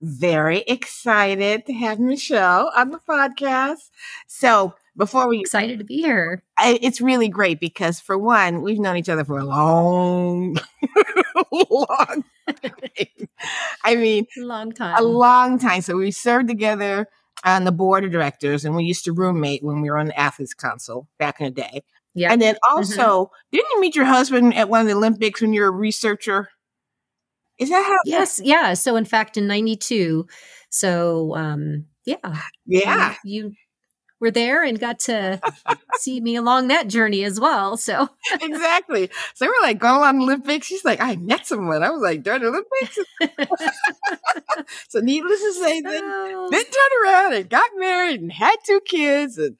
very excited to have Michelle on the podcast. So before we excited to be here, I, it's really great because for one, we've known each other for a long, long. I mean, long time, a long time. So we served together on the board of directors, and we used to roommate when we were on the athletes council back in the day. Yeah, and then mm-hmm. also, mm-hmm. didn't you meet your husband at one of the Olympics when you were a researcher? Is that how? Yes, yeah. So in fact, in '92, so um, yeah, yeah, you, you were there and got to see me along that journey as well. So exactly. So we're like going on Olympics. She's like, I met someone. I was like, during the Olympics. so needless to say, then, oh. then turned around and got married and had two kids and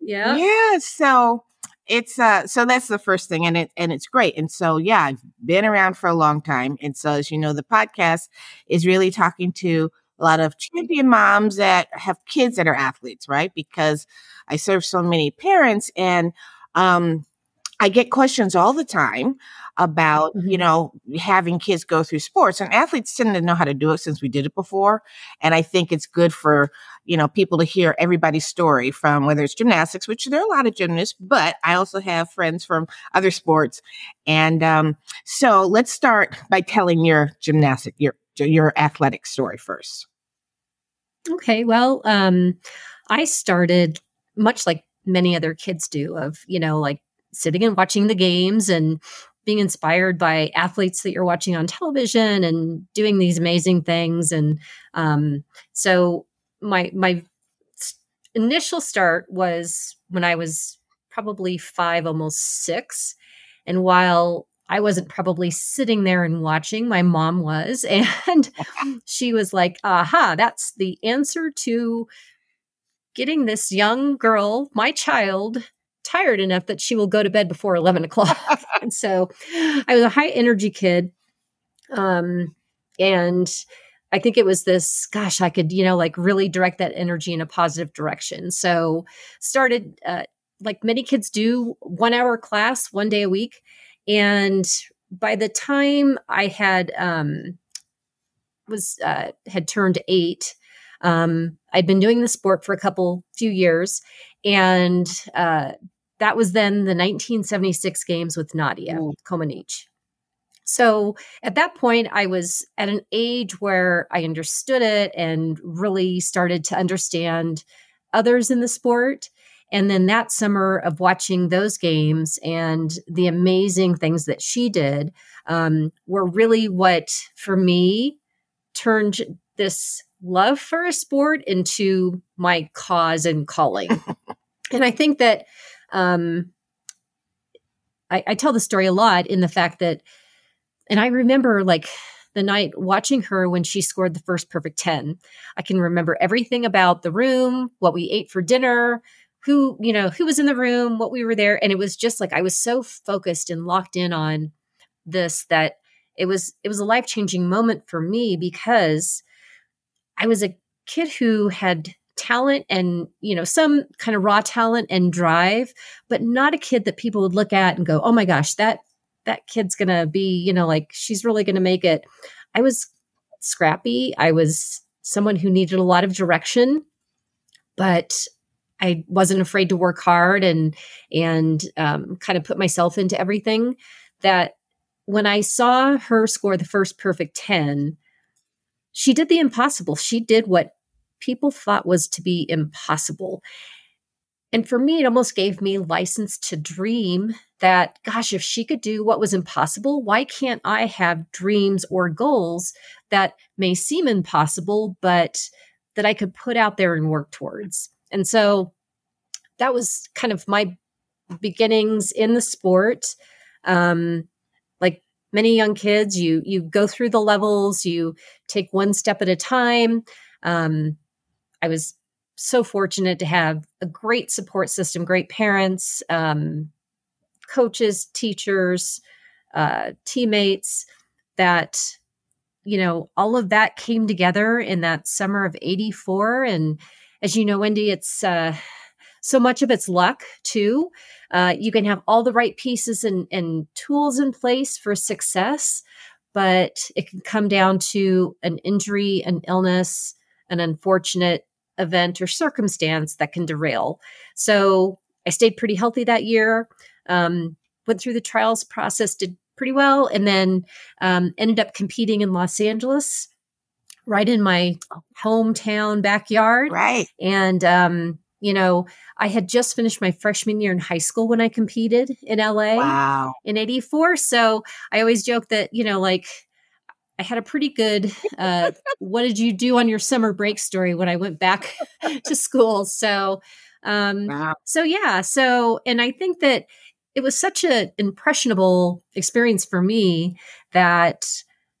yeah, yeah. So it's uh so that's the first thing and it and it's great and so yeah i've been around for a long time and so as you know the podcast is really talking to a lot of champion moms that have kids that are athletes right because i serve so many parents and um I get questions all the time about, you mm-hmm. know, having kids go through sports and athletes tend to know how to do it since we did it before. And I think it's good for, you know, people to hear everybody's story from whether it's gymnastics, which there are a lot of gymnasts, but I also have friends from other sports. And um, so let's start by telling your gymnastic, your, your athletic story first. Okay. Well, um, I started much like many other kids do of, you know, like sitting and watching the games and being inspired by athletes that you're watching on television and doing these amazing things. And um, so my my initial start was when I was probably five, almost six. And while I wasn't probably sitting there and watching, my mom was, and she was like, "Aha, that's the answer to." Getting this young girl, my child, tired enough that she will go to bed before 11 o'clock. and so I was a high energy kid. Um, and I think it was this, gosh, I could, you know, like really direct that energy in a positive direction. So started, uh, like many kids do, one hour class, one day a week. And by the time I had, um, was, uh, had turned eight, um, I'd been doing the sport for a couple few years and uh, that was then the 1976 games with Nadia mm. Comaneci. So at that point, I was at an age where I understood it and really started to understand others in the sport. And then that summer of watching those games and the amazing things that she did um, were really what, for me, turned this love for a sport into my cause and calling. and I think that um, I, I tell the story a lot in the fact that, and I remember like the night watching her when she scored the first perfect 10. I can remember everything about the room, what we ate for dinner, who, you know, who was in the room, what we were there. And it was just like I was so focused and locked in on this that it was it was a life-changing moment for me because I was a kid who had talent and you know some kind of raw talent and drive but not a kid that people would look at and go oh my gosh that that kid's gonna be you know like she's really gonna make it. I was scrappy. I was someone who needed a lot of direction but i wasn't afraid to work hard and and um, kind of put myself into everything that when i saw her score the first perfect 10 she did the impossible. She did what people thought was to be impossible. And for me, it almost gave me license to dream that, gosh, if she could do what was impossible, why can't I have dreams or goals that may seem impossible, but that I could put out there and work towards? And so that was kind of my beginnings in the sport. Um, like many young kids, you you go through the levels, you take one step at a time. Um, I was so fortunate to have a great support system, great parents, um, coaches, teachers, uh, teammates that, you know, all of that came together in that summer of 84. And as you know, Wendy, it's uh, so much of it's luck too. Uh, you can have all the right pieces and, and tools in place for success, but it can come down to an injury, an illness, an unfortunate event or circumstance that can derail. So I stayed pretty healthy that year, um, went through the trials process, did pretty well, and then um, ended up competing in Los Angeles, right in my hometown backyard. Right. And, um, you know, I had just finished my freshman year in high school when I competed in LA Wow. in 84. So I always joke that, you know, like I had a pretty good, uh, what did you do on your summer break story when I went back to school. So, um, Wow. so yeah. So, and I think that it was such an impressionable experience for me that,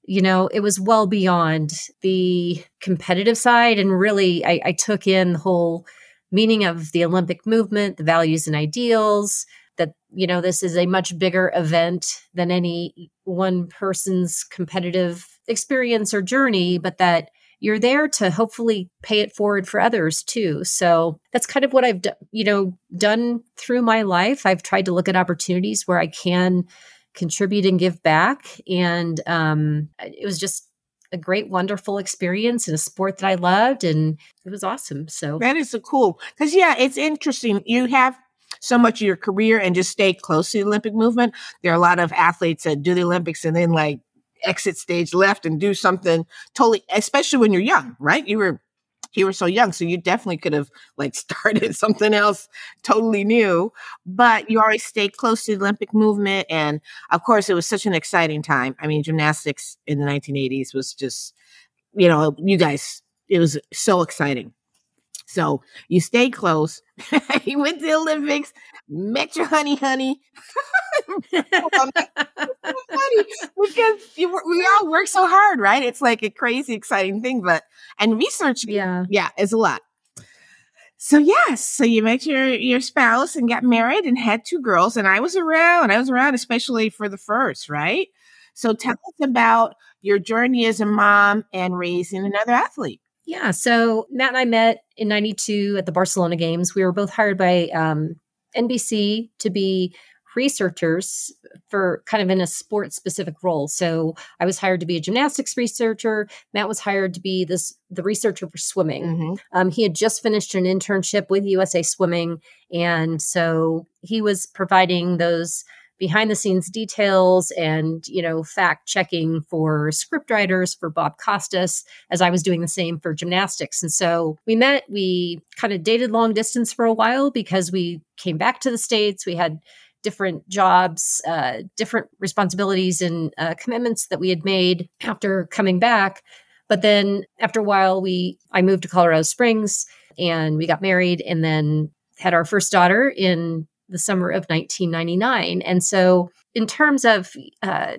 you know, it was well beyond the competitive side. And really, I, I took in the whole meaning of the Olympic movement, the values and ideals, that, you know, this is a much bigger event than any one person's competitive experience or journey, but that you're there to hopefully pay it forward for others too. So that's kind of what I've, do, you know, done through my life. I've tried to look at opportunities where I can contribute and give back. And um, it was just a great, wonderful experience in a sport that I loved, and it was awesome. So That is so cool. Because, yeah, it's interesting. You have so much of your career and just stay close to the Olympic movement. There are a lot of athletes that do the Olympics and then, like, exit stage left and do something totally, especially when you're young, right? You were. You were so young, so you definitely could have like started something else totally new. But you always stayed close to the Olympic movement, and of course, it was such an exciting time. I mean, gymnastics in the 1980s was just, you know, you guys, it was so exciting. So you stay close. you went to the Olympics, met your honey, honey. funny because you, we all work so hard, right? It's like a crazy, exciting thing. But and research, yeah, yeah, is a lot. So yes, so you met your your spouse and got married and had two girls, and I was around. I was around, especially for the first, right? So tell us about your journey as a mom and raising another athlete. Yeah. So Matt and I met in '92 at the Barcelona Games. We were both hired by um, NBC to be researchers for kind of in a sports specific role. So I was hired to be a gymnastics researcher. Matt was hired to be this the researcher for swimming. Mhm. Um, he had just finished an internship with USA Swimming, and so he was providing those behind the scenes details and you know fact checking for script writers for Bob Costas as I was doing the same for gymnastics. And so we met. We kind of dated long distance for a while because we came back to the states. We had different jobs, uh, different responsibilities and uh, commitments that we had made after coming back. But then after a while, we I moved to Colorado Springs and we got married, and then had our first daughter in the summer of 1999. And so, in terms of uh,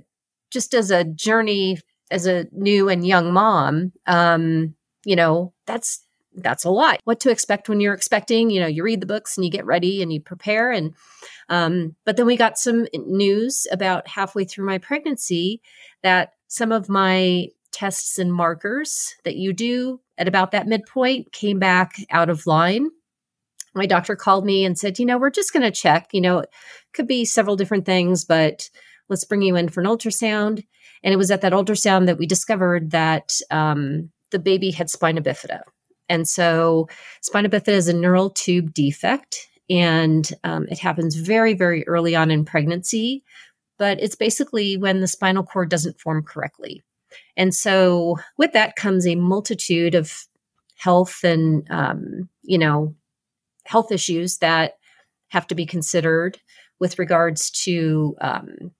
just as a journey as a new and young mom, um, you know, that's that's a lot. What to expect when you're expecting? You know, you read the books and you get ready and you prepare. And um, but then we got some news about halfway through my pregnancy that some of my tests and markers that you do at about that midpoint came back out of line. My doctor called me and said, you know, we're just going to check. You know, it could be several different things, but let's bring you in for an ultrasound. And it was at that ultrasound that we discovered that um, the baby had spina bifida. And so, spina bifida is a neural tube defect, and um, it happens very, very early on in pregnancy. But it's basically when the spinal cord doesn't form correctly. And so, with that comes a multitude of health and, um, you know, health issues that have to be considered with regards to um,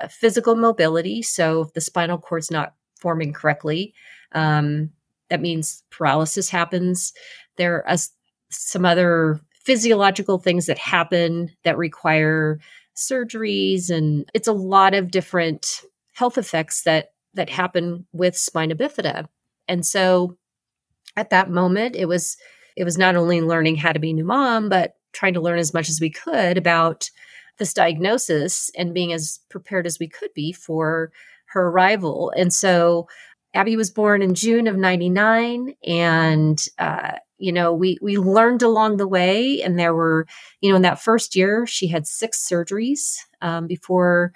uh, physical mobility. So, if the spinal cord's not forming correctly, um, that means paralysis happens. There are some other physiological things that happen that require surgeries, and it's a lot of different health effects that that happen with spina bifida. And so, at that moment, it was it was not only learning how to be a new mom, but trying to learn as much as we could about this diagnosis and being as prepared as we could be for her arrival. And so Abby was born in June of 99 and uh, you know we we learned along the way and there were you know in that first year she had six surgeries um, before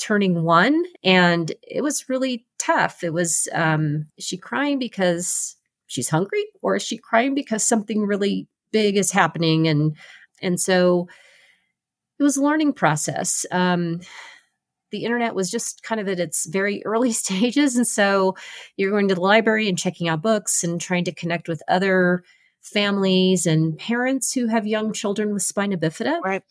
turning one, and it was really tough. It was, um, she crying because she's hungry, or is she crying because something really big is happening? And and so it was a learning process. Um, the internet was just kind of at its very early stages. And so you're going to the library and checking out books and trying to connect with other families and parents who have young children with spina bifida. Right.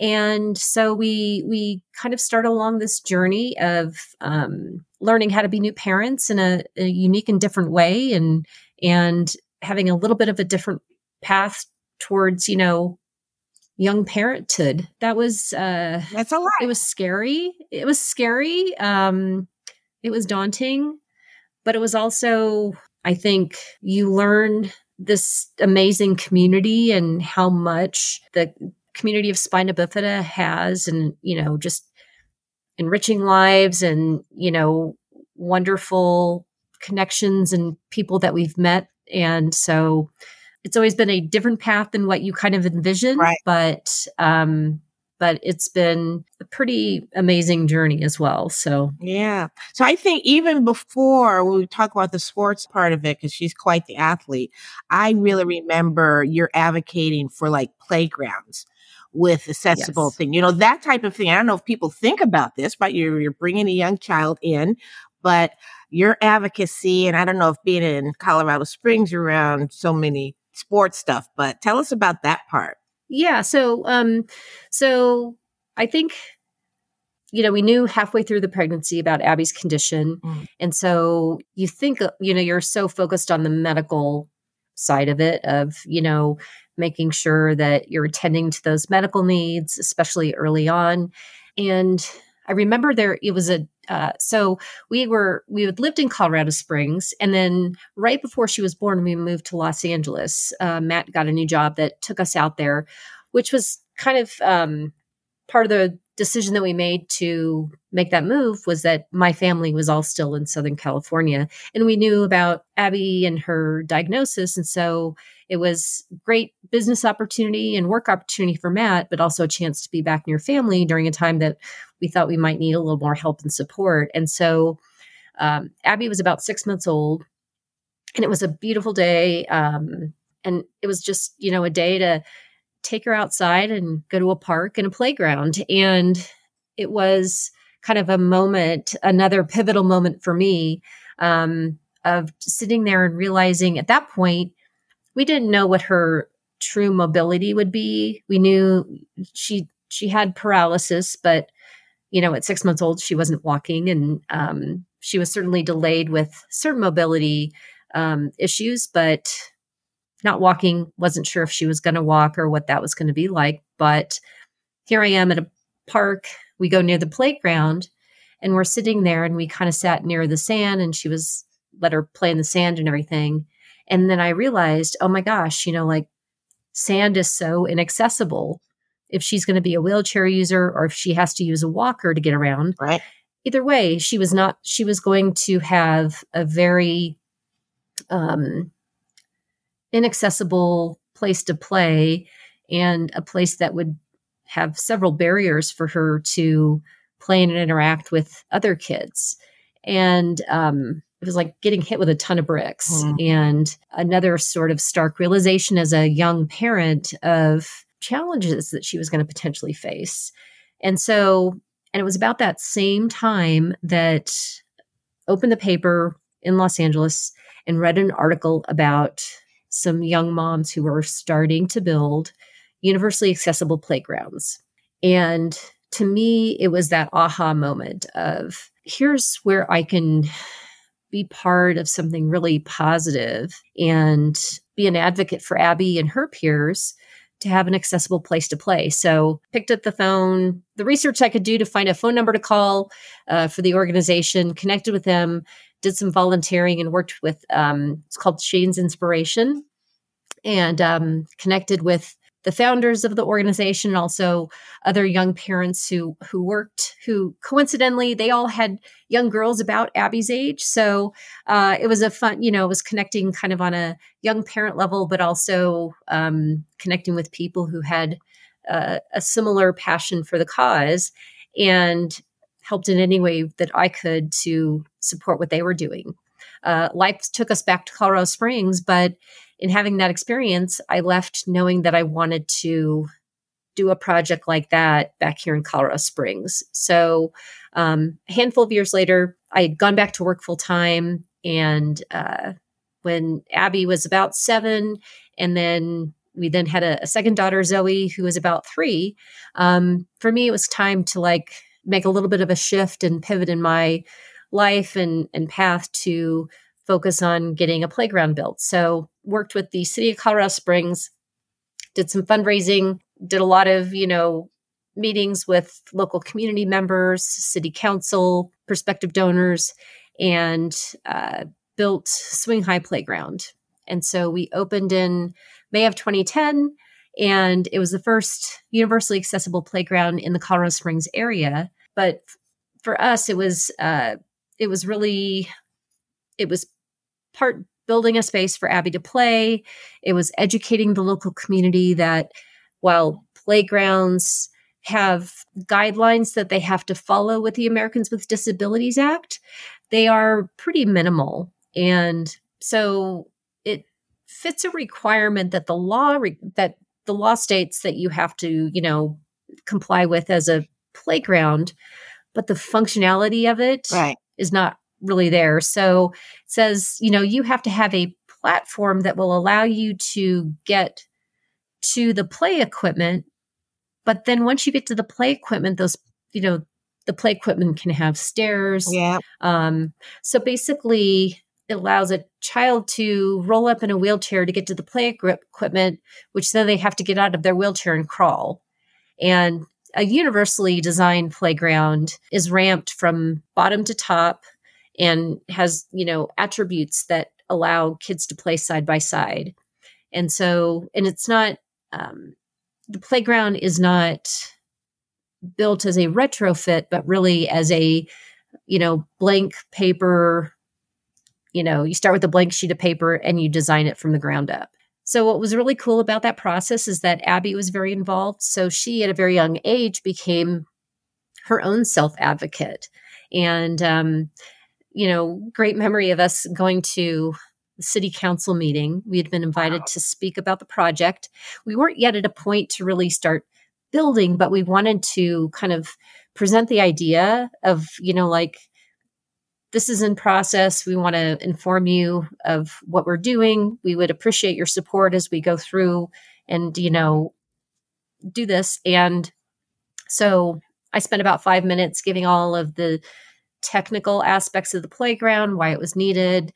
And so we we kind of start along this journey of um, learning how to be new parents in a, a unique and different way, and and having a little bit of a different path towards you know young parenthood. That was uh That's a lot. it was scary. It was scary. Um it was daunting, but it was also I think you learn this amazing community and how much the community of spina bifida has and you know just enriching lives and you know wonderful connections and people that we've met and so it's always been a different path than what you kind of envisioned, right. but um, but it's been a pretty amazing journey as well. So yeah, so I think even before we talk about the sports part of it, because she's quite the athlete, I really remember you're advocating for like playgrounds with accessible yes. thing, you know, that type of thing. I don't know if people think about this, but you're you're bringing a young child in, but your advocacy, and I don't know if being in Colorado Springs around so many sports stuff, but tell us about that part. Yeah. So, um, so I think, you know, we knew halfway through the pregnancy about Abby's condition. Mm. And so you think, uh, you know, you're so focused on the medical side of it, of, you know, making sure that you're attending to those medical needs, especially early on. And I remember there, it was a uh, so we were we had lived in Colorado Springs, and then right before she was born, we moved to Los Angeles. Uh, Matt got a new job that took us out there, which was kind of um, part of the decision that we made to make that move was that my family was all still in Southern California, and we knew about Abby and her diagnosis, and so it was great business opportunity and work opportunity for Matt, but also a chance to be back near family during a time that we thought we might need a little more help and support. And so um, Abby was about six months old, and it was a beautiful day. Um, and it was just, you know, a day to take her outside and go to a park and a playground. And it was kind of a moment, another pivotal moment for me um, of sitting there and realizing at that point, we didn't know what her true mobility would be. We knew she she had paralysis, but you know, at six months old, she wasn't walking, and um, she was certainly delayed with certain mobility um, issues, but not walking. wasn't sure if she was going to walk or what that was going to be like. But here I am at a park. We go near the playground, and we're sitting there, and we kind of sat near the sand, and she was let her play in the sand and everything. And then I realized, oh my gosh, you know, like sand is so inaccessible. If she's going to be a wheelchair user or if she has to use a walker to get around. Right. Either way, she was not, she was going to have a very um, inaccessible place to play and a place that would have several barriers for her to play and interact with other kids. And um, it was like getting hit with a ton of bricks. Mm. And another sort of stark realization as a young parent of challenges that she was going to potentially face. And so, and it was about that same time that opened the paper in Los Angeles and read an article about some young moms who are starting to build universally accessible playgrounds. And to me, it was that aha moment of here's where I can be part of something really positive and be an advocate for Abby and her peers to have an accessible place to play. So picked up the phone, the research I could do to find a phone number to call uh, for the organization, connected with them, did some volunteering and worked with, um, it's called Shane's Inspiration and um, connected with the founders of the organization and also other young parents who who worked who coincidentally they all had young girls about abby's age so uh, it was a fun you know it was connecting kind of on a young parent level but also um, connecting with people who had uh, a similar passion for the cause and helped in any way that I could to support what they were doing. Uh, life took us back to Colorado Springs, but in having that experience, I left knowing that I wanted to do a project like that back here in Colorado Springs. So, um, a handful of years later, I had gone back to work full time. And uh, when Abby was about seven, and then we then had a, a second daughter, Zoe, who was about three. Um, for me, it was time to like make a little bit of a shift and pivot in my life and, and path to focus on getting a playground built. So worked with the city of Colorado Springs, did some fundraising, did a lot of, you know, meetings with local community members, city council, prospective donors, and uh, built Swing High Playground. And so we opened in May of 2010, and it was the first universally accessible playground in the Colorado Springs area. But for us, it was uh, it was really it was part building a space for Abby to play. It was educating the local community that while playgrounds have guidelines that they have to follow with the Americans with Disabilities Act, they are pretty minimal. And so it fits a requirement that the law re- that the law states that you have to, you know, comply with as a playground, but the functionality of it right. is not really there. So it says, you know, you have to have a platform that will allow you to get to the play equipment. But then once you get to the play equipment, those, you know, the play equipment can have stairs. Yeah. Um, so basically, it allows a child to roll up in a wheelchair to get to the play equipment, which then they have to get out of their wheelchair and crawl. And a universally designed playground is ramped from bottom to top and has, you know, attributes that allow kids to play side by side. And so, and it's not, um, the playground is not built as a retrofit, but really as a, you know, blank paper. You know, you start with a blank sheet of paper and you design it from the ground up. So, what was really cool about that process is that Abby was very involved. So, she at a very young age became her own self advocate. And um, you know, great memory of us going to the city council meeting. We had been invited wow. to speak about the project. We weren't yet at a point to really start building, but we wanted to kind of present the idea of, you know, like, this is in process. We want to inform you of what we're doing. We would appreciate your support as we go through and, you know, do this. And so I spent about five minutes giving all of the technical aspects of the playground, why it was needed,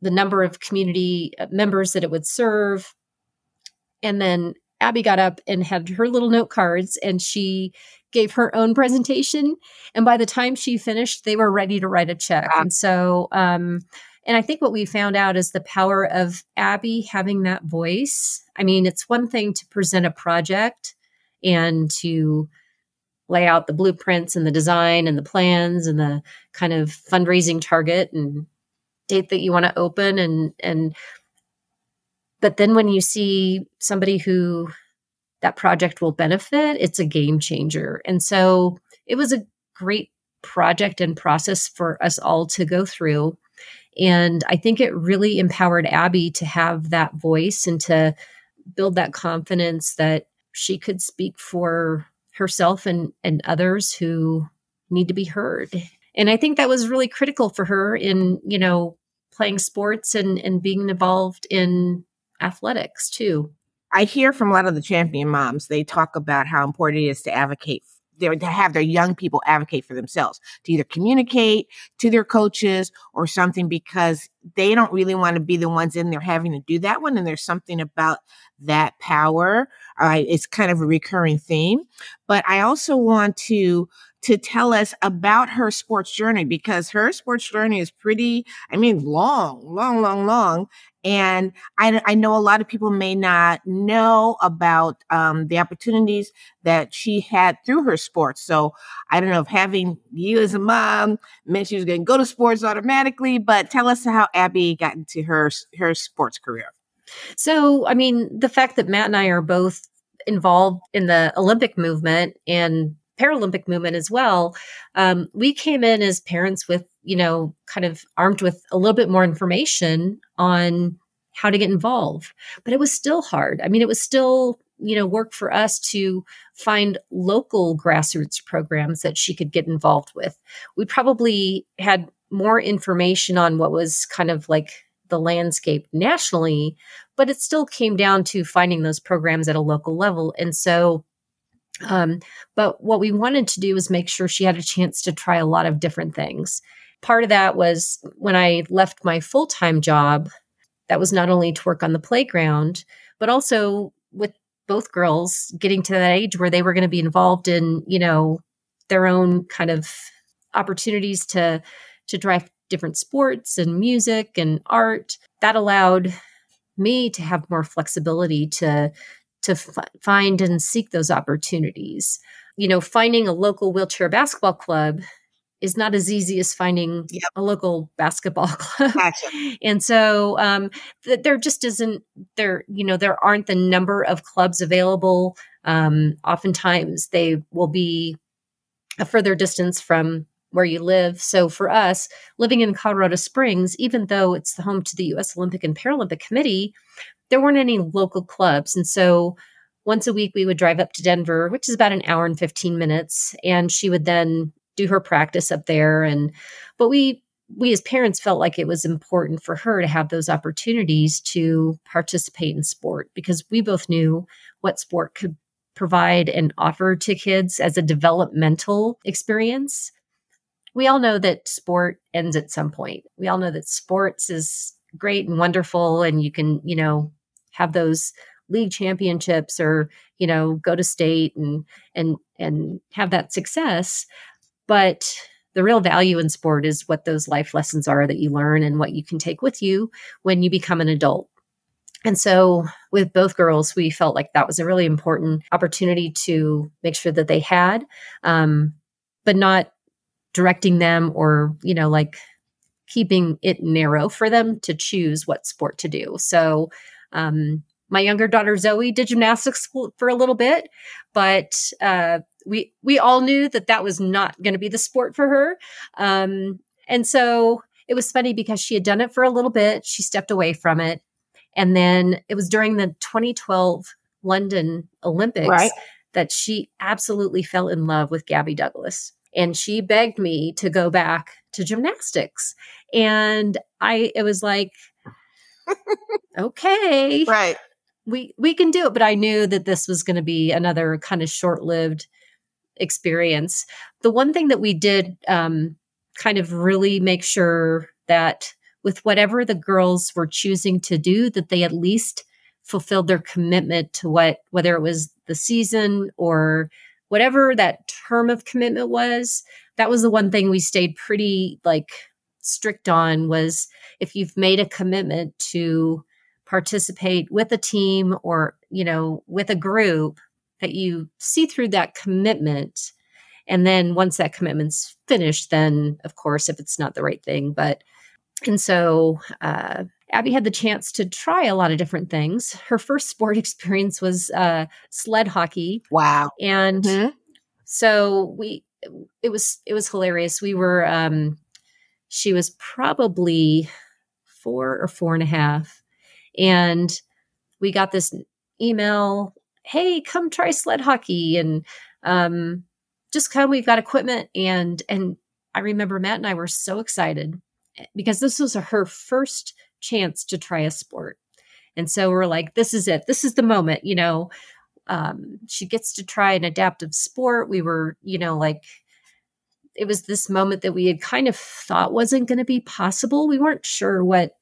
the number of community uh, members that it would serve. And then Abby got up and had her little note cards and she gave her own presentation. And by the time she finished, they were ready to write a check. Wow. And so, um, and I think what we found out is the power of Abby having that voice. I mean, it's one thing to present a project and to lay out the blueprints and the design and the plans and the kind of fundraising target and date that you want to open and and but then when you see somebody who that project will benefit it's a game changer. And so it was a great project and process for us all to go through. And i think it really empowered abby to have that voice and to build that confidence that she could speak for herself and, and others who need to be heard. And I think that was really critical for her in, you know, playing sports and, and being involved in athletics too. I hear from a lot of the champion moms, they talk about how important it is to advocate to have their young people advocate for themselves to either communicate to their coaches or something because they don't really want to be the ones in there having to do that one and there's something about that power. It's kind of a recurring theme. But I also want to to tell us about her sports journey because her sports journey is pretty, I mean, long, long, long, long. And I, I know a lot of people may not know about um, the opportunities that she had through her sports. So I don't know if having you as a mom meant she was going to go to sports automatically, but tell us how Abby got into her her sports career. So, I mean, the fact that Matt and I are both involved in the Olympic movement and Paralympic movement as well, um, we came in as parents with, you know, kind of armed with a little bit more information on how to get involved. But it was still hard. I mean, it was still, you know, work for us to find local grassroots programs that she could get involved with. We probably had more information on what was kind of like the landscape nationally, but it still came down to finding those programs at a local level. And so, um, but what we wanted to do was make sure she had a chance to try a lot of different things. Part of that was when I left my full time job, that was not only to work on the playground, but also with both girls getting to that age where they were going to be involved in, you know, their own kind of opportunities to to drive different sports and music and art. That allowed me to have more flexibility to to f- find and seek those opportunities. You know, finding a local wheelchair basketball club is not as easy as finding yep. a local basketball club. Gotcha. and so um, th- there just isn't there, you know, there aren't the number of clubs available. Um, oftentimes they will be a further distance from where you live. So for us, living in Colorado Springs, even though it's the home to the US Olympic and Paralympic Committee, there weren't any local clubs. And so once a week we would drive up to Denver, which is about an hour and 15 minutes, and she would then do her practice up there and but we we as parents felt like it was important for her to have those opportunities to participate in sport because we both knew what sport could provide and offer to kids as a developmental experience we all know that sport ends at some point. We all know that sports is great and wonderful and you can, you know, have those league championships or, you know, go to state and and and have that success. But the real value in sport is what those life lessons are that you learn and what you can take with you when you become an adult. And so, with both girls, we felt like that was a really important opportunity to make sure that they had, um, but not directing them or, you know, like keeping it narrow for them to choose what sport to do. So, um, my younger daughter Zoe did gymnastics for a little bit, but uh, we we all knew that that was not going to be the sport for her. Um, and so it was funny because she had done it for a little bit, she stepped away from it, and then it was during the 2012 London Olympics right. that she absolutely fell in love with Gabby Douglas and she begged me to go back to gymnastics. And i it was like okay. Right. We we can do it. But i knew that this was going to be another kind of short-lived experience. The one thing that we did um, kind of really make sure that with whatever the girls were choosing to do that they at least fulfilled their commitment to what whether it was the season or whatever that term of commitment was, that was the one thing we stayed pretty like strict on was if you've made a commitment to participate with a team or, you know, with a group that you see through that commitment. And then once that commitment's finished then of course if it's not the right thing but and so uh, Abby had the chance to try a lot of different things. Her first sport experience was uh, sled hockey. Wow! And mm-hmm. so we, it was it was hilarious. We were, um, she was probably four or four and a half, and we got this email. Hey, come try sled hockey, and um, just come. We've got equipment, and and I remember Matt and I were so excited because this was her first chance to try a sport. And so we're like, this is it. This is the moment, you know. Um, she gets to try an adaptive sport. We were, you know, like it was this moment that we had kind of thought wasn't going to be possible. We weren't sure what,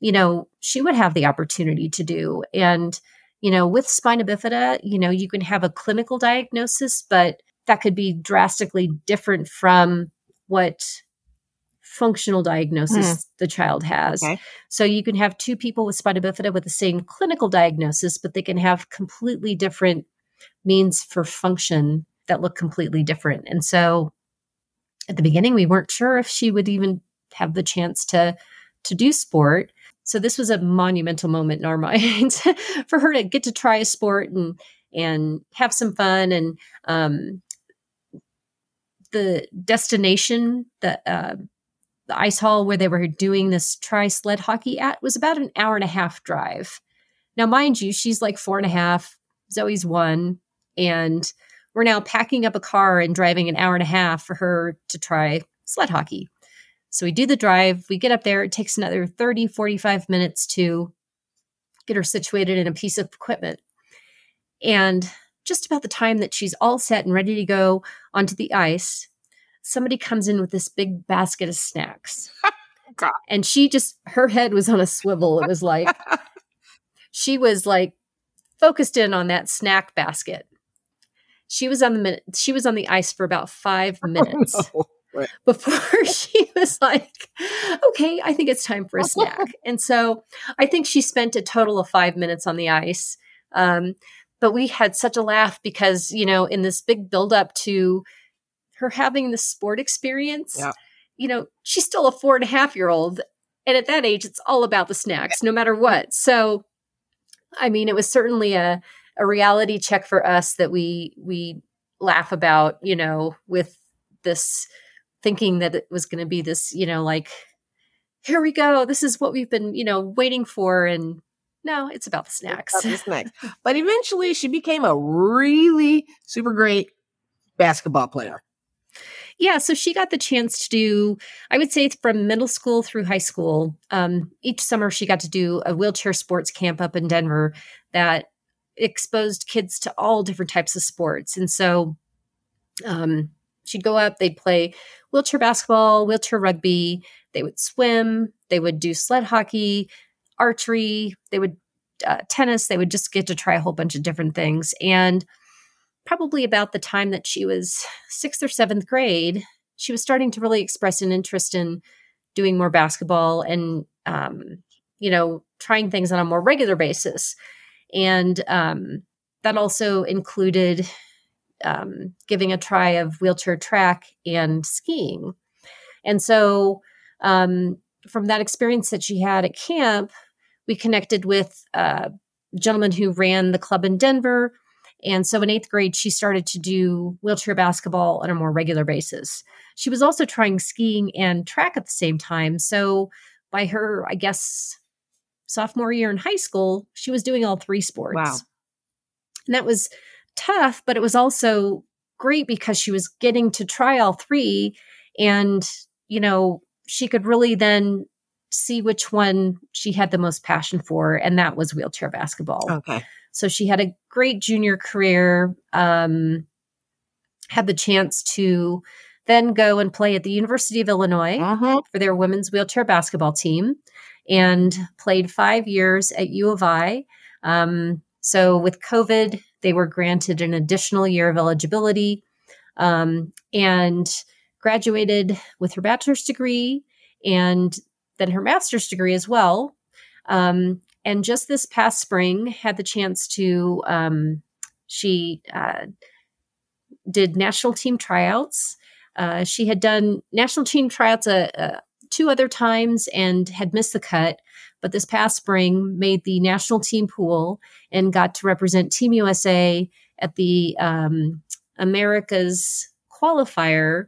you know, she would have the opportunity to do. And, you know, with spina bifida, you know, you can have a clinical diagnosis, but that could be drastically different from what functional diagnosis mm. the child has. Okay. So you can have two people with spina bifida with the same clinical diagnosis, but they can have completely different means for function that look completely different. And so at the beginning we weren't sure if she would even have the chance to to do sport. So this was a monumental moment in our minds for her to get to try a sport and and have some fun and um the destination, the uh, the ice hall where they were doing this tri sled hockey at was about an hour and a half drive. Now, mind you, she's like four and a half, Zoe's one, and we're now packing up a car and driving an hour and a half for her to try sled hockey. So we do the drive, we get up there, it takes another 30, 45 minutes to get her situated in a piece of equipment. And just about the time that she's all set and ready to go onto the ice, somebody comes in with this big basket of snacks. God. And she just, her head was on a swivel. It was like, she was like focused in on that snack basket. She was on the minute, she was on the ice for about five minutes Oh, no. Before she was like, okay, I think it's time for a snack. and so I think she spent a total of five minutes on the ice. Um, but we had such a laugh because, you know, in this big buildup to her having the sport experience, Yeah. you know, she's still a four and a half year old. And at that age, it's all about the snacks, no matter what. So, I mean, it was certainly a, a reality check for us that we we laugh about, you know, with this thinking that it was going to be this, you know, like here we go, this is what we've been, you know, waiting for and no, it's about the snacks. About the snacks. But eventually she became a really super great basketball player. Yeah, so she got the chance to do, I would say from middle school through high school. Um, each summer, she got to do a wheelchair sports camp up in Denver that exposed kids to all different types of sports. And so um, she'd go up, they'd play wheelchair basketball, wheelchair rugby, they would swim, they would do sled hockey, archery, they would uh, tennis, they would just get to try a whole bunch of different things. And probably about the time that she was sixth or seventh grade, she was starting to really express an interest in doing more basketball and, um, you know, trying things on a more regular basis. And um, that also included um, giving a try of wheelchair track and skiing. And so, um, from that experience that she had at camp, we connected with a gentleman who ran the club in Denver. And so in eighth grade, she started to do wheelchair basketball on a more regular basis. She was also trying skiing and track at the same time. So by her, I guess, sophomore year in high school, she was doing all three sports. Wow. And that was tough, but it was also great because she was getting to try all three. And, you know, she could really then see which one she had the most passion for. And that was wheelchair basketball. Okay. So she had a great junior career, um, had the chance to then go and play at the University of Illinois Mhm. for their women's wheelchair basketball team and played five years at U of I. Um, so with COVID, they were granted an additional year of eligibility um, and graduated with her bachelor's degree and then her master's degree as well. Um, and just this past spring, had the chance to, um, she uh, did national team tryouts. Uh, she had done national team tryouts uh, uh, two other times and had missed the cut, but this past spring made the national team pool and got to represent Team USA at the um, America's qualifier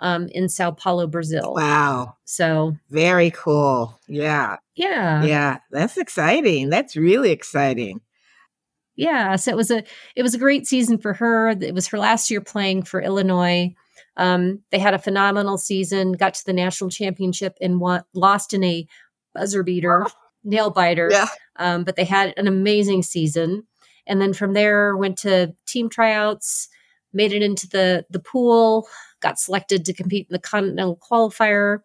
um, in Sao Paulo, Brazil. Wow. So, Very cool. Yeah. yeah, Yeah. That's exciting. That's really exciting. yeah so it was a it was a great season for her it was her last year playing for illinois um, they had a phenomenal season got to the national championship and won, lost in a buzzer beater nail biter Yeah. um, but they had an amazing season and then from there went to team tryouts made it into the the pool got selected to compete in the continental qualifier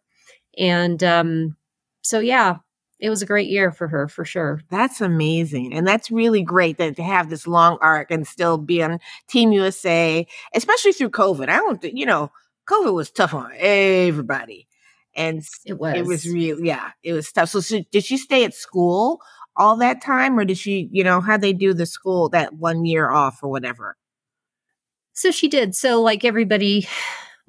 and um, so yeah it was a great year for her for sure That's amazing. And that's really great that to have this long arc and still be on Team USA, especially through COVID. I don't, think- you know, COVID was tough on everybody. And it was it was really, yeah, it was tough. So, she, did she stay at school all that time or did she, you know, how they do the school that one year off or whatever? So she did. So like everybody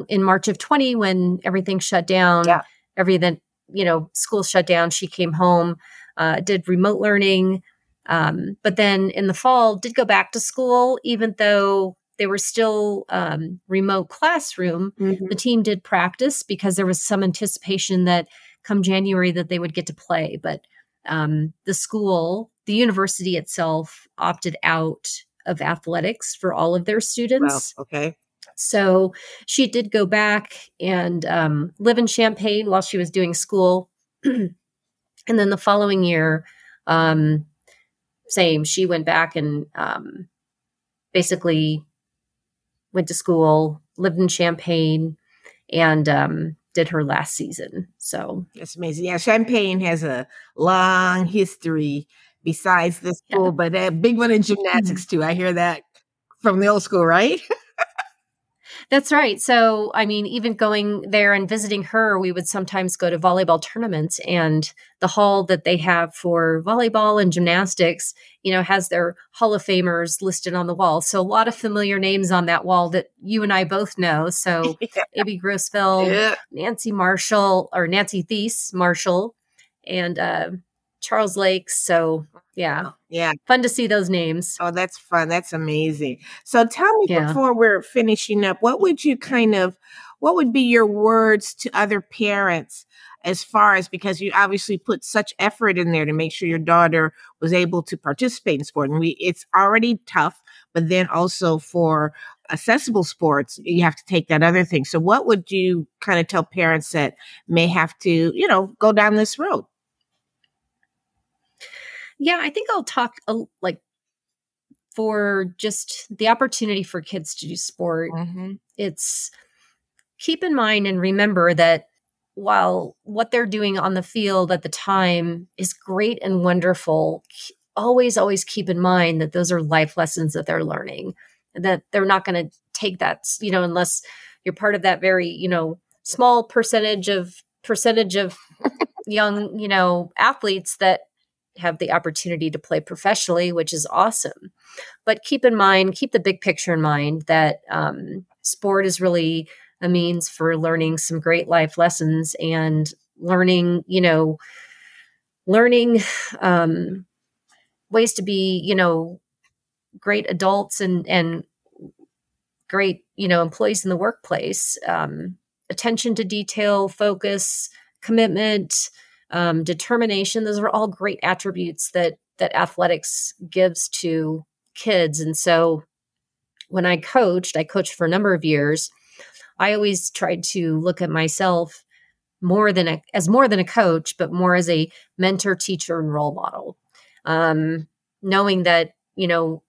in March of 20 when everything shut down, Yeah. every then, you know, school shut down, she came home, uh, did remote learning. Um, but then in the fall did go back to school, even though they were still um, remote classroom, mm-hmm. the team did practice because there was some anticipation that come January that they would get to play. But um, the school, the university itself, opted out of athletics for all of their students. Wow. Okay. So she did go back and um, live in Champaign while she was doing school. and then the following year, um, same, she went back and um, basically went to school, lived in Champaign, and um, did her last season. So that's amazing. Yeah, Champaign has a long history besides the school, yeah. but a big one in gymnastics mm-hmm. too. I hear that from the old school, right? That's right. So, I mean, even going there and visiting her, we would sometimes go to volleyball tournaments, and the hall that they have for volleyball and gymnastics, you know, has their Hall of Famers listed on the wall. So, a lot of familiar names on that wall that you and I both know. So, yeah. Abby Grossfeld, yeah. Nancy Marshall, or Nancy Thies Marshall, and uh, Charles Lakes. So, yeah. Oh, yeah. Fun to see those names. Oh, that's fun. That's amazing. So tell me yeah. before we're finishing up, what would you kind of what would be your words to other parents as far as because you obviously put such effort in there to make sure your daughter was able to participate in sport and we it's already tough but then also for accessible sports you have to take that other thing so what would you kind of tell parents that may have to you know go down this road yeah, I think I'll talk a, like for just the opportunity for kids to do sport. Mm-hmm. It's keep in mind and remember that while what they're doing on the field at the time is great and wonderful, always, always keep in mind that those are life lessons that they're learning, that they're not going to take that, you know, unless you're part of that very, you know, small percentage of percentage of young, you know, athletes that have the opportunity to play professionally, which is awesome. But keep in mind, keep the big picture in mind that um, sport is really a means for learning some great life lessons and learning, you know, learning um, ways to be, you know, great adults and and great, you know, employees in the workplace. Um, attention to detail, focus, commitment um, determination. Those are all great attributes that that athletics gives to kids. And so when I coached, I coached for a number of years. I always tried to look at myself more than a, as more than a coach, but more as a mentor, teacher, and role model. Um, knowing that you know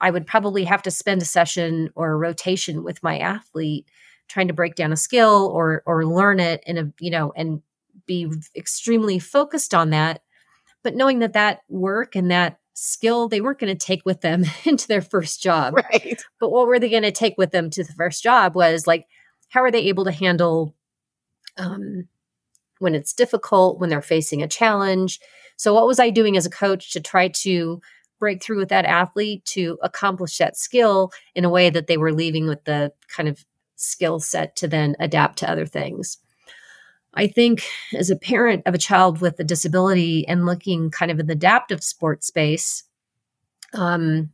I would probably have to spend a session or a rotation with my athlete trying to break down a skill or or learn it in a you know and be extremely focused on that, but knowing that that work and that skill they weren't going to take with them into their first job. Right. But what were they going to take with them to the first job was like, how are they able to handle um, when it's difficult, when they're facing a challenge? So, what was I doing as a coach to try to break through with that athlete to accomplish that skill in a way that they were leaving with the kind of skill set to then adapt to other things? I think as a parent of a child with a disability and looking kind of in the adaptive sports space, um,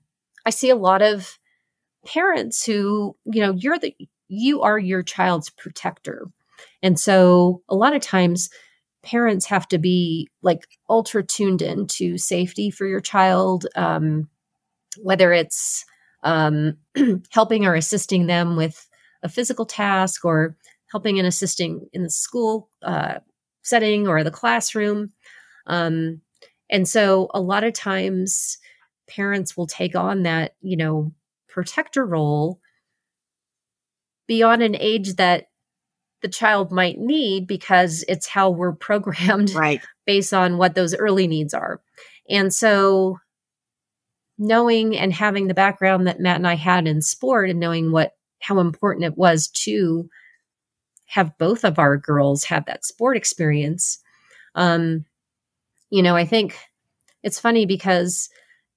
I see a lot of parents who, you know, you're the you are your child's protector. And so a lot of times parents have to be like ultra tuned into safety for your child, um, whether it's um, helping or assisting them with a physical task or helping and assisting in the school uh, setting or the classroom. Um, and so a lot of times parents will take on that, you know, protector role beyond an age that the child might need because it's how we're programmed right. based on what those early needs are. And so knowing and having the background that Matt and I had in sport and knowing what how important it was to have both of our girls have that sport experience. Um, you know, I think it's funny because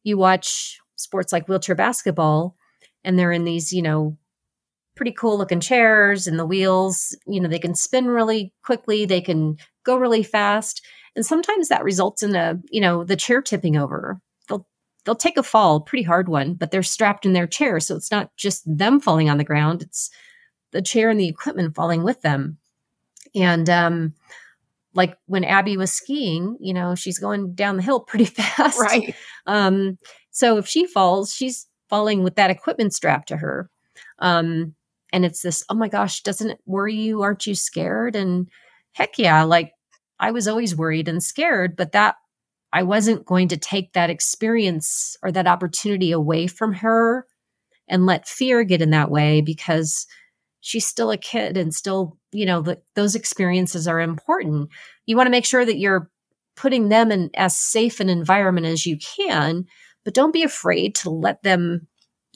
you watch sports like wheelchair basketball and they're in these, you know, pretty cool looking chairs and the wheels, you know, they can spin really quickly, they can go really fast. And sometimes that results in a, you know, the chair tipping over. They'll they'll take a fall, pretty hard one, but they're strapped in their chair. So it's not just them falling on the ground, it's the chair and the equipment falling with them. And um, like when Abby was skiing, you know, she's going down the hill pretty fast. Right. Um, so if she falls, she's falling with that equipment strapped to her. Um, and it's this, oh my gosh, doesn't it worry you? Aren't you scared? And heck yeah, like I was always worried and scared, but that I wasn't going to take that experience or that opportunity away from her and let fear get in that way because she's still a kid and still, you know, the, those experiences are important. You want to make sure that you're putting them in as safe an environment as you can, but don't be afraid to let them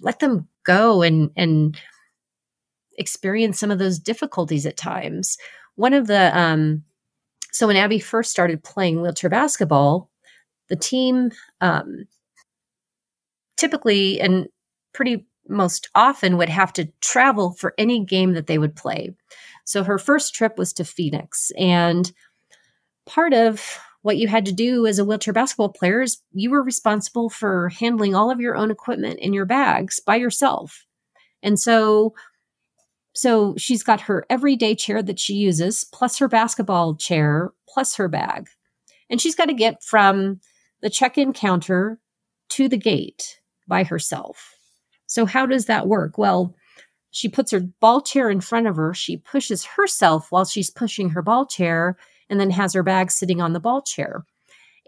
let them go and and experience some of those difficulties at times. One of the um so when Abby first started playing wheelchair basketball, the team um, typically and pretty most often would have to travel for any game that they would play. So her first trip was to Phoenix. And part of what you had to do as a wheelchair basketball player is you were responsible for handling all of your own equipment in your bags by yourself. And so so she's got her everyday chair that she uses plus her basketball chair plus her bag. And she's got to get from the check in counter to the gate by herself. So, how does that work? Well, she puts her ball chair in front of her. She pushes herself while she's pushing her ball chair and then has her bag sitting on the ball chair.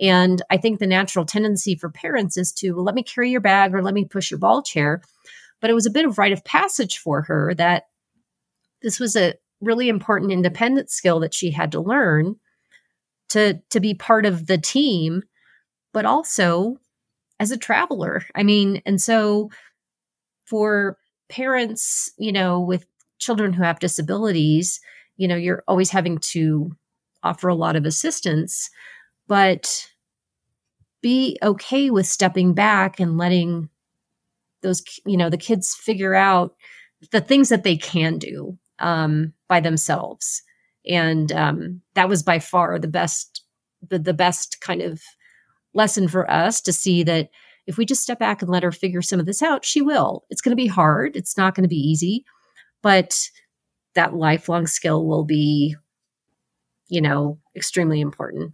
And I think the natural tendency for parents is to well, let me carry your bag or let me push your ball chair. But it was a bit of rite of passage for her that this was a really important independent skill that she had to learn to to be part of the team but also as a traveler. I mean, and so for parents, you know, with children who have disabilities, you know, you're always having to offer a lot of assistance, but be okay with stepping back and letting those, you know, the kids figure out the things that they can do um, by themselves. And um, that was by far the best, the, the best kind of lesson for us to see that if we just step back and let her figure some of this out, she will. It's going to be hard. It's not going to be easy, but that lifelong skill will be, you know, extremely important.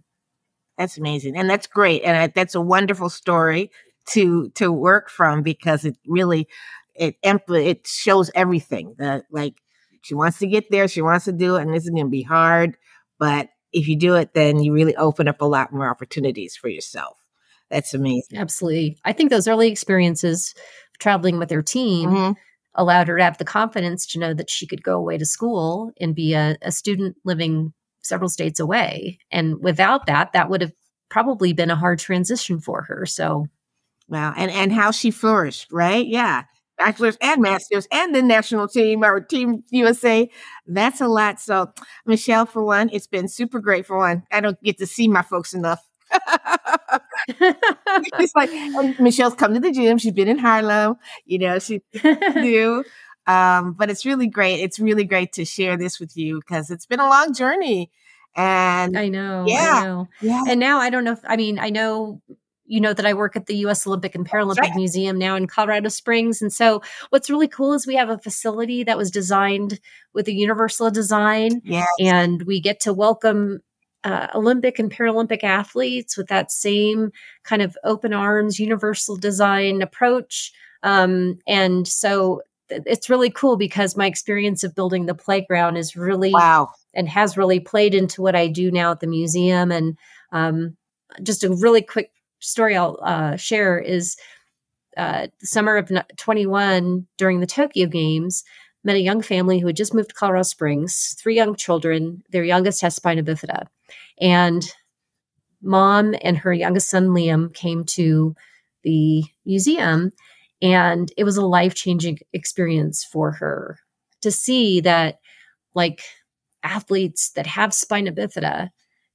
That's amazing, and that's great, and I, that's a wonderful story to to work from because it really it it shows everything that like she wants to get there, she wants to do it, and this is going to be hard, but if you do it, then you really open up a lot more opportunities for yourself. That's amazing. Absolutely. I think those early experiences traveling with her team mm-hmm. allowed her to have the confidence to know that she could go away to school and be a, a student living several states away. And without that, that would have probably been a hard transition for her. So Wow. And and how she flourished, right? Yeah bachelor's and master's and the national team or team USA. That's a lot. So, Michelle, for one, it's been super great. For one, I don't get to see my folks enough. it's like Michelle's come to the gym. She's been in Harlem. You know, she do. Um, but it's really great. It's really great to share this with you because it's been a long journey. And I know, yeah, I know. yeah. And now I don't know. If, I mean, I know you know that I work at the US Olympic and Paralympic right. Museum now in Colorado Springs. And so what's really cool is we have a facility that was designed with a universal design. Yes. And we get to welcome uh, Olympic and Paralympic athletes with that same kind of open arms, universal design approach. Um, and so it's really cool because my experience of building the playground is really wow and has really played into what I do now at the museum. And um, just a really quick story I'll uh, share is uh, the summer of 21 during the Tokyo Games, met a young family who had just moved to Colorado Springs, three young children. Their youngest has spina bifida. And mom and her youngest son, Liam, came to the museum. And it was a life changing experience for her to see that, like, athletes that have spina bifida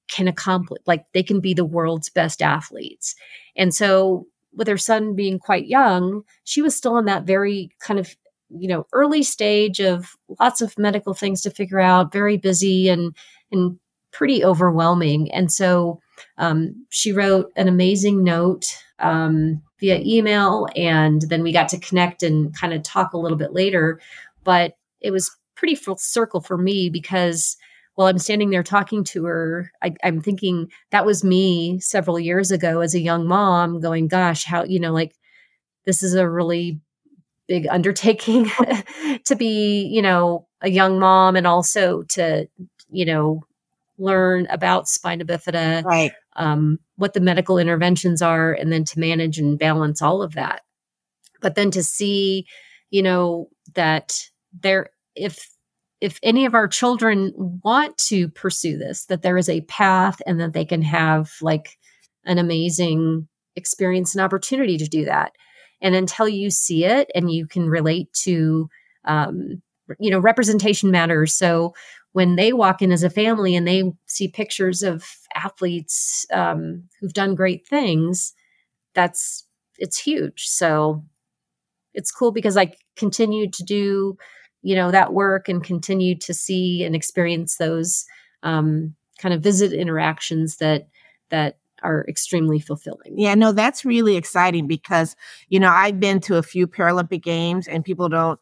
can accomplish like they can be the world's best athletes and so with her son being quite young she was still in that very kind of you know early stage of lots of medical things to figure out very busy and and pretty overwhelming and so um, she wrote an amazing note um, via email, and then we got to connect and kind of talk a little bit later. But it was pretty full circle for me because while I'm standing there talking to her, I, am thinking that was me several years ago as a young mom going, gosh, how, you know, like this is a really big undertaking to be, you know, a young mom and also to, you know, learn about spina bifida, right. um, what the medical interventions are, and then to manage and balance all of that. But then to see, you know, that there, if if any of our children want to pursue this, that there is a path and that they can have like an amazing experience and opportunity to do that. And until you see it and you can relate to, um, you know, representation matters. So when they walk in as a family and they see pictures of athletes um, who've done great things, that's it's huge. So it's cool because I continue to do you know that work and continue to see and experience those um, kind of visit interactions that that are extremely fulfilling. Yeah, no, that's really exciting because you know I've been to a few Paralympic games and people don't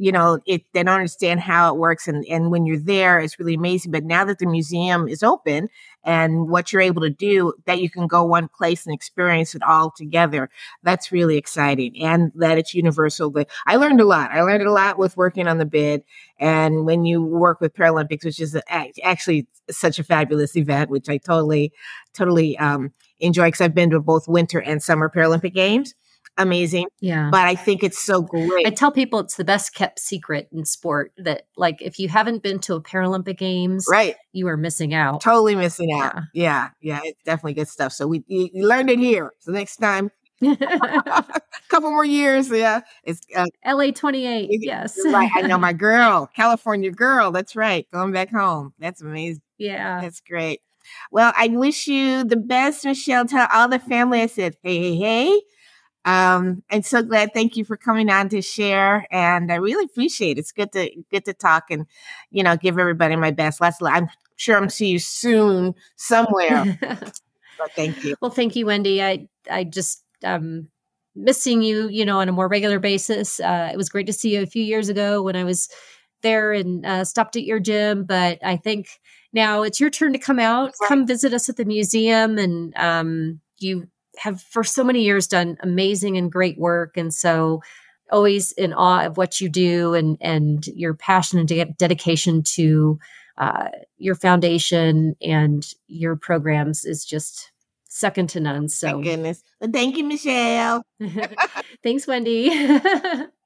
you know it they don't understand how it works and and when you're there it's really amazing. But now that the museum is open and what you're able to do that you can go one place and experience it all together that's really exciting and that it's universal. But i learned a lot. I learned a lot with working on the bid and when you work with paralympics which is actually such a fabulous event which i totally totally um, enjoy because i've been to both winter and summer paralympic games amazing. Yeah. But I think it's so great. I tell people it's the best kept secret in sport that like if you haven't been to a Paralympic games, right, you are missing out. Totally missing out. Yeah. Yeah. yeah it's definitely good stuff. So we, we learned it here. So next time a couple more years. Yeah. It's uh, LA 28. Yes. right. I know my girl, California girl. That's right. Going back home. That's amazing. Yeah. That's great. Well, I wish you the best, Michelle. Tell all the family I said, hey, hey, hey. Um, I'm so glad. Thank you for coming on to share, and I really appreciate it. It's good to good to talk and you know give everybody my best. Let's. I'm sure I'm see you soon somewhere. but thank you. Well, thank you, Wendy. I I just um missing you. You know, on a more regular basis. Uh, it was great to see you a few years ago when I was there and uh, stopped at your gym. But I think now it's your turn to come out, right. come visit us at the museum, and um, you have for so many years done amazing and great work. And so always in awe of what you do and, and your passion and de- dedication to uh, your foundation and your programs is just second to none. So Thank goodness. Well, thank you, Michelle. Thanks, Wendy.